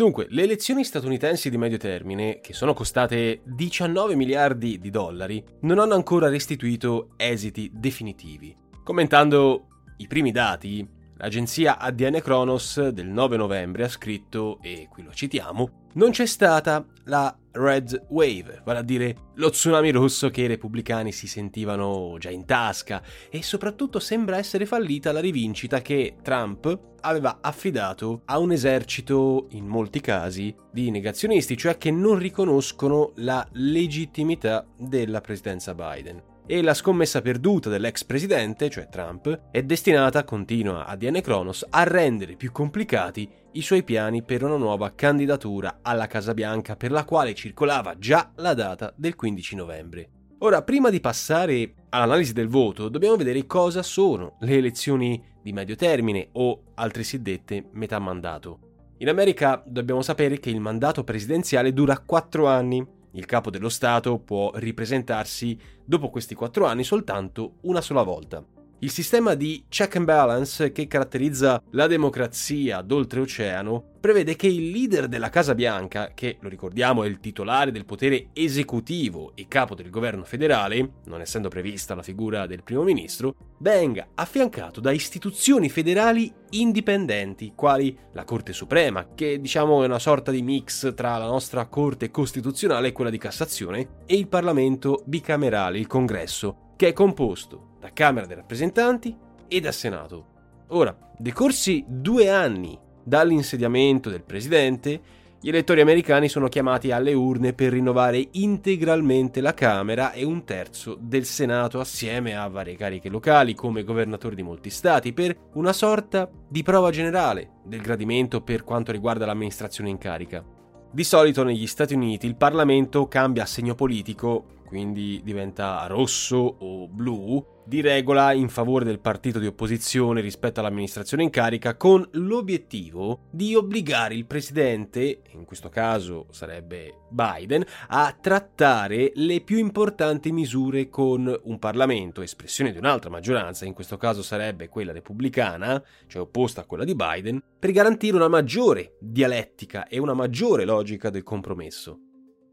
Dunque, le elezioni statunitensi di medio termine, che sono costate 19 miliardi di dollari, non hanno ancora restituito esiti definitivi. Commentando i primi dati, l'agenzia ADN Kronos del 9 novembre ha scritto, e qui lo citiamo, non c'è stata la Red Wave, vale a dire lo tsunami rosso che i repubblicani si sentivano già in tasca. E soprattutto sembra essere fallita la rivincita che Trump aveva affidato a un esercito, in molti casi, di negazionisti, cioè che non riconoscono la legittimità della presidenza Biden e la scommessa perduta dell'ex presidente, cioè Trump, è destinata, continua ADN Kronos, a rendere più complicati i suoi piani per una nuova candidatura alla Casa Bianca per la quale circolava già la data del 15 novembre. Ora, prima di passare all'analisi del voto, dobbiamo vedere cosa sono le elezioni di medio termine o altresì dette metà mandato. In America dobbiamo sapere che il mandato presidenziale dura 4 anni il capo dello Stato può ripresentarsi dopo questi quattro anni soltanto una sola volta. Il sistema di check and balance che caratterizza la democrazia d'oltreoceano prevede che il leader della Casa Bianca, che lo ricordiamo è il titolare del potere esecutivo e capo del governo federale, non essendo prevista la figura del primo ministro, venga affiancato da istituzioni federali indipendenti, quali la Corte Suprema, che diciamo è una sorta di mix tra la nostra Corte Costituzionale e quella di Cassazione, e il Parlamento bicamerale, il Congresso, che è composto da Camera dei rappresentanti e da Senato. Ora, decorsi due anni dall'insediamento del presidente, gli elettori americani sono chiamati alle urne per rinnovare integralmente la Camera e un terzo del Senato assieme a varie cariche locali come governatori di molti stati per una sorta di prova generale del gradimento per quanto riguarda l'amministrazione in carica. Di solito negli Stati Uniti il Parlamento cambia segno politico, quindi diventa rosso o blu, di regola in favore del partito di opposizione rispetto all'amministrazione in carica con l'obiettivo di obbligare il presidente, in questo caso sarebbe Biden, a trattare le più importanti misure con un Parlamento, espressione di un'altra maggioranza, in questo caso sarebbe quella repubblicana, cioè opposta a quella di Biden, per garantire una maggiore dialettica e una maggiore logica del compromesso.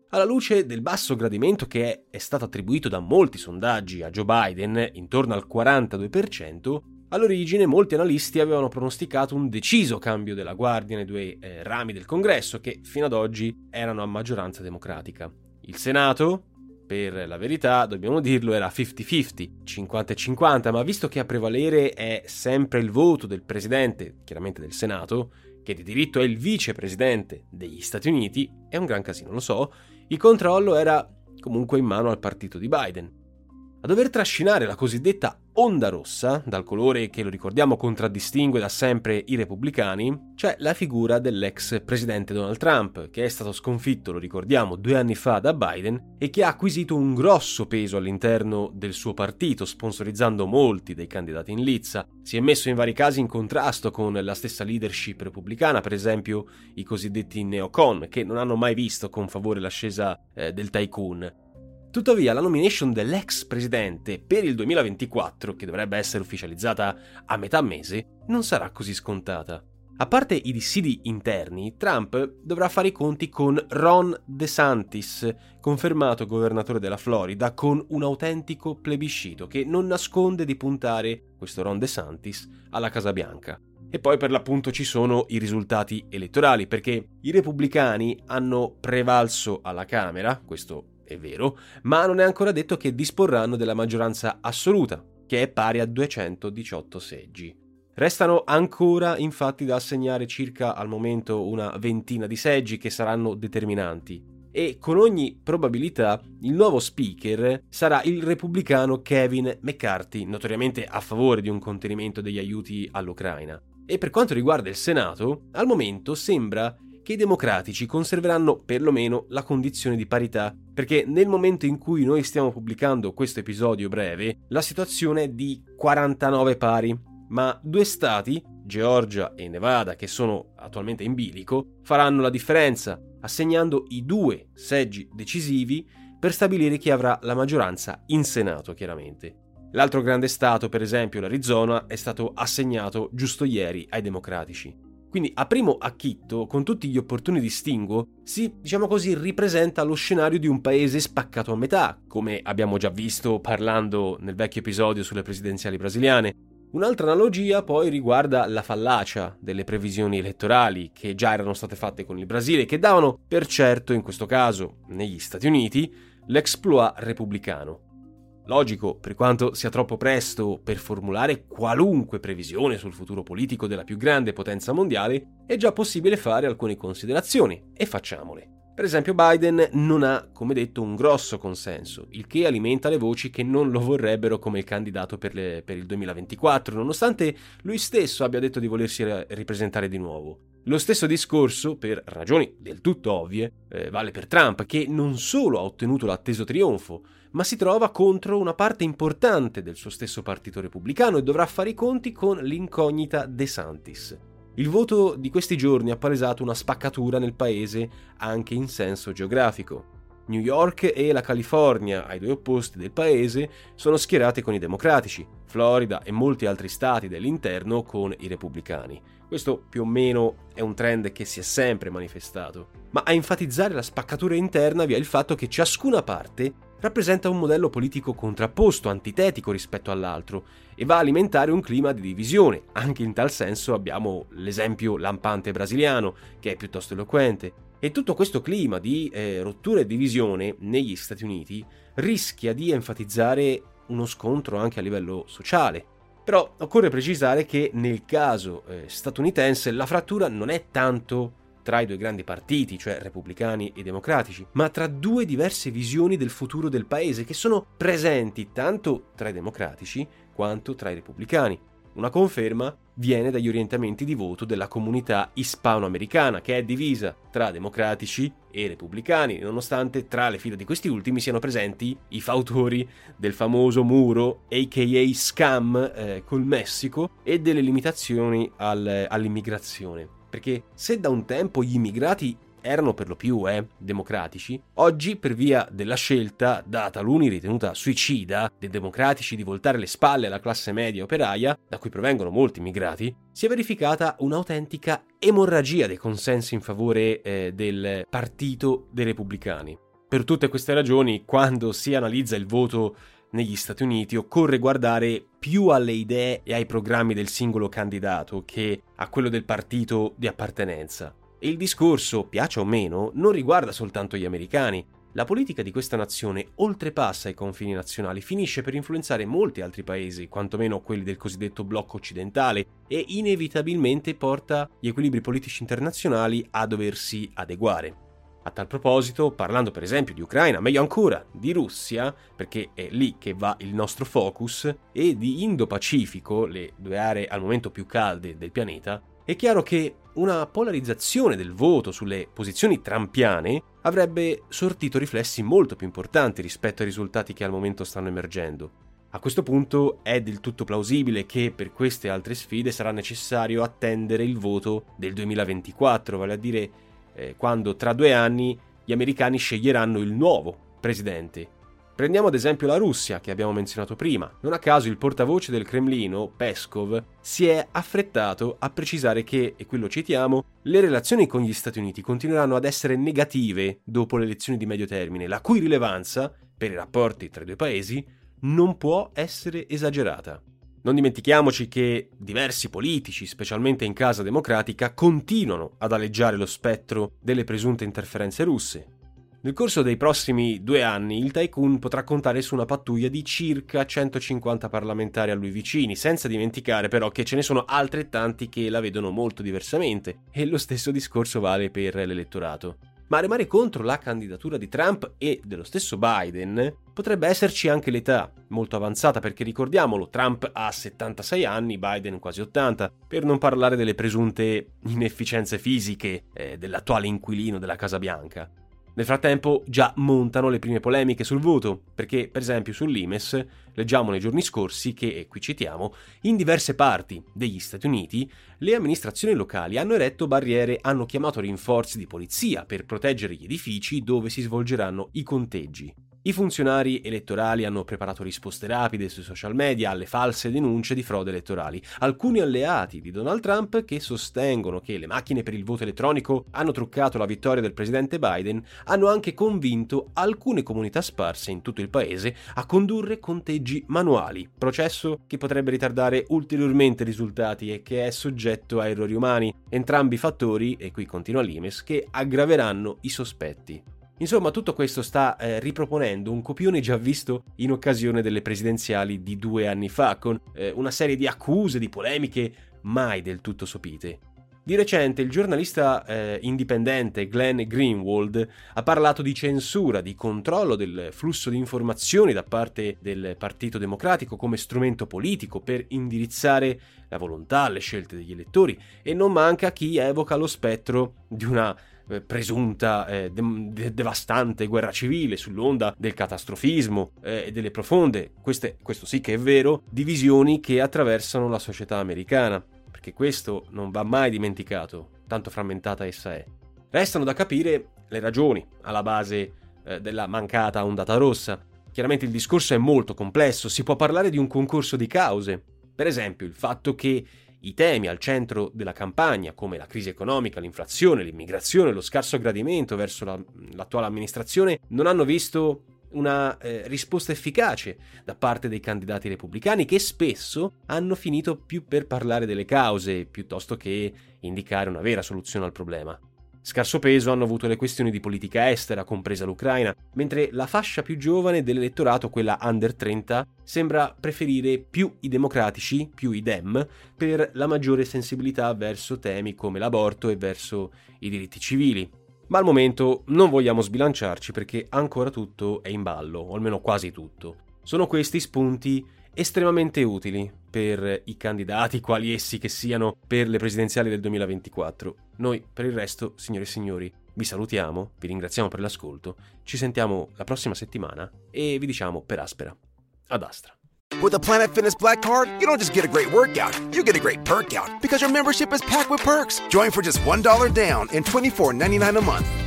Alla luce del basso gradimento che è, stato attribuito da molti sondaggi a Joe Biden, intorno al 42%, all'origine molti analisti avevano pronosticato un deciso cambio della guardia nei due eh, rami del Congresso che fino ad oggi erano a maggioranza democratica. Il Senato, per la verità, dobbiamo dirlo, era 50-50, 50-50, ma visto che a prevalere è sempre il voto del presidente, chiaramente del Senato, che di diritto è il vicepresidente degli Stati Uniti, è un gran casino, lo so, il controllo era comunque in mano al partito di Biden. A dover trascinare la cosiddetta onda rossa, dal colore che lo ricordiamo contraddistingue da sempre i repubblicani, c'è la figura dell'ex presidente Donald Trump, che è stato sconfitto, lo ricordiamo, due anni fa da Biden e che ha acquisito un grosso peso all'interno del suo partito, sponsorizzando molti dei candidati in lizza. Si è messo in vari casi in contrasto con la stessa leadership repubblicana, per esempio i cosiddetti neocon, che non hanno mai visto con favore l'ascesa eh, del tycoon. Tuttavia, la nomination dell'ex presidente per il 2024, che dovrebbe essere ufficializzata a metà mese, non sarà così scontata. A parte i dissidi interni, Trump dovrà fare i conti con Ron DeSantis, confermato governatore della Florida, con un autentico plebiscito che non nasconde di puntare, questo Ron DeSantis, alla Casa Bianca. E poi per l'appunto ci sono i risultati elettorali, perché i repubblicani hanno prevalso alla Camera, questo è vero, ma non è ancora detto che disporranno della maggioranza assoluta, che è pari a 218 seggi. Restano ancora infatti da assegnare circa al momento una ventina di seggi che saranno determinanti e con ogni probabilità il nuovo speaker sarà il repubblicano Kevin McCarthy, notoriamente a favore di un contenimento degli aiuti all'Ucraina. E per quanto riguarda il Senato, al momento sembra che i democratici conserveranno perlomeno la condizione di parità, perché nel momento in cui noi stiamo pubblicando questo episodio breve, la situazione è di 49 pari, ma due stati, Georgia e Nevada, che sono attualmente in bilico, faranno la differenza, assegnando i due seggi decisivi per stabilire chi avrà la maggioranza in Senato, chiaramente. L'altro grande stato, per esempio l'Arizona, è stato assegnato giusto ieri ai democratici. Quindi a primo acchitto, con tutti gli opportuni distinguo, si, diciamo così, ripresenta lo scenario di un paese spaccato a metà, come abbiamo già visto parlando nel vecchio episodio sulle presidenziali brasiliane. Un'altra analogia poi riguarda la fallacia delle previsioni elettorali che già erano state fatte con il Brasile, che davano per certo, in questo caso negli Stati Uniti, l'exploit repubblicano. Logico, per quanto sia troppo presto per formulare qualunque previsione sul futuro politico della più grande potenza mondiale, è già possibile fare alcune considerazioni e facciamole. Per esempio Biden non ha, come detto, un grosso consenso, il che alimenta le voci che non lo vorrebbero come il candidato per, le, per il 2024, nonostante lui stesso abbia detto di volersi ripresentare di nuovo. Lo stesso discorso, per ragioni del tutto ovvie, eh, vale per Trump, che non solo ha ottenuto l'atteso trionfo, ma si trova contro una parte importante del suo stesso partito repubblicano e dovrà fare i conti con l'incognita De Santis. Il voto di questi giorni ha palesato una spaccatura nel paese anche in senso geografico. New York e la California, ai due opposti del paese, sono schierate con i democratici, Florida e molti altri stati dell'interno con i repubblicani. Questo più o meno è un trend che si è sempre manifestato, ma a enfatizzare la spaccatura interna vi è il fatto che ciascuna parte rappresenta un modello politico contrapposto, antitetico rispetto all'altro, e va a alimentare un clima di divisione. Anche in tal senso abbiamo l'esempio lampante brasiliano, che è piuttosto eloquente. E tutto questo clima di eh, rottura e divisione negli Stati Uniti rischia di enfatizzare uno scontro anche a livello sociale, però occorre precisare che nel caso eh, statunitense la frattura non è tanto tra i due grandi partiti, cioè repubblicani e democratici, ma tra due diverse visioni del futuro del paese che sono presenti tanto tra i democratici quanto tra i repubblicani. Una conferma viene dagli orientamenti di voto della comunità ispanoamericana, che è divisa tra democratici e repubblicani, nonostante tra le fila di questi ultimi siano presenti i fautori del famoso muro, aka scam, eh, col Messico e delle limitazioni al, all'immigrazione. Perché se da un tempo gli immigrati erano per lo più eh, democratici, oggi per via della scelta, da taluni ritenuta suicida, dei democratici di voltare le spalle alla classe media operaia, da cui provengono molti immigrati, si è verificata un'autentica emorragia dei consensi in favore eh, del partito dei repubblicani. Per tutte queste ragioni, quando si analizza il voto negli Stati Uniti occorre guardare più alle idee e ai programmi del singolo candidato che a quello del partito di appartenenza. E il discorso, piace o meno, non riguarda soltanto gli americani. La politica di questa nazione oltrepassa i confini nazionali, finisce per influenzare molti altri paesi, quantomeno quelli del cosiddetto blocco occidentale, e inevitabilmente porta gli equilibri politici internazionali a doversi adeguare. A tal proposito, parlando per esempio di Ucraina, meglio ancora di Russia, perché è lì che va il nostro focus, e di Indo-Pacifico, le due aree al momento più calde del pianeta, è chiaro che una polarizzazione del voto sulle posizioni trampiane avrebbe sortito riflessi molto più importanti rispetto ai risultati che al momento stanno emergendo. A questo punto è del tutto plausibile che per queste altre sfide sarà necessario attendere il voto del 2024, vale a dire eh, quando tra due anni gli americani sceglieranno il nuovo presidente Prendiamo ad esempio la Russia, che abbiamo menzionato prima. Non a caso il portavoce del Cremlino, Peskov, si è affrettato a precisare che, e qui lo citiamo, le relazioni con gli Stati Uniti continueranno ad essere negative dopo le elezioni di medio termine, la cui rilevanza, per i rapporti tra i due paesi, non può essere esagerata. Non dimentichiamoci che diversi politici, specialmente in casa democratica, continuano ad aleggiare lo spettro delle presunte interferenze russe. Nel corso dei prossimi due anni il tycoon potrà contare su una pattuglia di circa 150 parlamentari a lui vicini, senza dimenticare però che ce ne sono altrettanti che la vedono molto diversamente, e lo stesso discorso vale per l'elettorato. Ma a remare contro la candidatura di Trump e dello stesso Biden potrebbe esserci anche l'età, molto avanzata perché ricordiamolo, Trump ha 76 anni, Biden quasi 80, per non parlare delle presunte inefficienze fisiche eh, dell'attuale inquilino della Casa Bianca. Nel frattempo già montano le prime polemiche sul voto, perché per esempio sull'Imes leggiamo nei giorni scorsi che, e qui citiamo, in diverse parti degli Stati Uniti le amministrazioni locali hanno eretto barriere, hanno chiamato rinforzi di polizia per proteggere gli edifici dove si svolgeranno i conteggi. I funzionari elettorali hanno preparato risposte rapide sui social media alle false denunce di frode elettorali. Alcuni alleati di Donald Trump che sostengono che le macchine per il voto elettronico hanno truccato la vittoria del presidente Biden hanno anche convinto alcune comunità sparse in tutto il paese a condurre conteggi manuali, processo che potrebbe ritardare ulteriormente i risultati e che è soggetto a errori umani, entrambi fattori, e qui continua l'Imes, che aggraveranno i sospetti. Insomma, tutto questo sta eh, riproponendo un copione già visto in occasione delle presidenziali di due anni fa, con eh, una serie di accuse, di polemiche mai del tutto sopite. Di recente il giornalista eh, indipendente Glenn Greenwald ha parlato di censura, di controllo del flusso di informazioni da parte del Partito Democratico come strumento politico per indirizzare la volontà, le scelte degli elettori e non manca chi evoca lo spettro di una eh, presunta eh, de- devastante guerra civile sull'onda del catastrofismo eh, e delle profonde, queste, questo sì che è vero, divisioni che attraversano la società americana, perché questo non va mai dimenticato, tanto frammentata essa è. Restano da capire le ragioni alla base eh, della mancata ondata rossa. Chiaramente il discorso è molto complesso, si può parlare di un concorso di cause. Per esempio, il fatto che i temi al centro della campagna, come la crisi economica, l'inflazione, l'immigrazione, lo scarso gradimento verso la, l'attuale amministrazione, non hanno visto una eh, risposta efficace da parte dei candidati repubblicani che spesso hanno finito più per parlare delle cause piuttosto che indicare una vera soluzione al problema. Scarso peso hanno avuto le questioni di politica estera, compresa l'Ucraina, mentre la fascia più giovane dell'elettorato, quella under 30, sembra preferire più i democratici, più i Dem, per la maggiore sensibilità verso temi come l'aborto e verso i diritti civili. Ma al momento non vogliamo sbilanciarci perché ancora tutto è in ballo, o almeno quasi tutto. Sono questi spunti estremamente utili per i candidati, quali essi che siano, per le presidenziali del 2024. Noi, per il resto, signore e signori, vi salutiamo, vi ringraziamo per l'ascolto, ci sentiamo la prossima settimana e vi diciamo per aspera. Ad Astra. With the Planet Fitness Black Card, you don't just get a great workout, you get a great perk out because your membership is packed with perks. Join for just $1 down and $24.99 a month.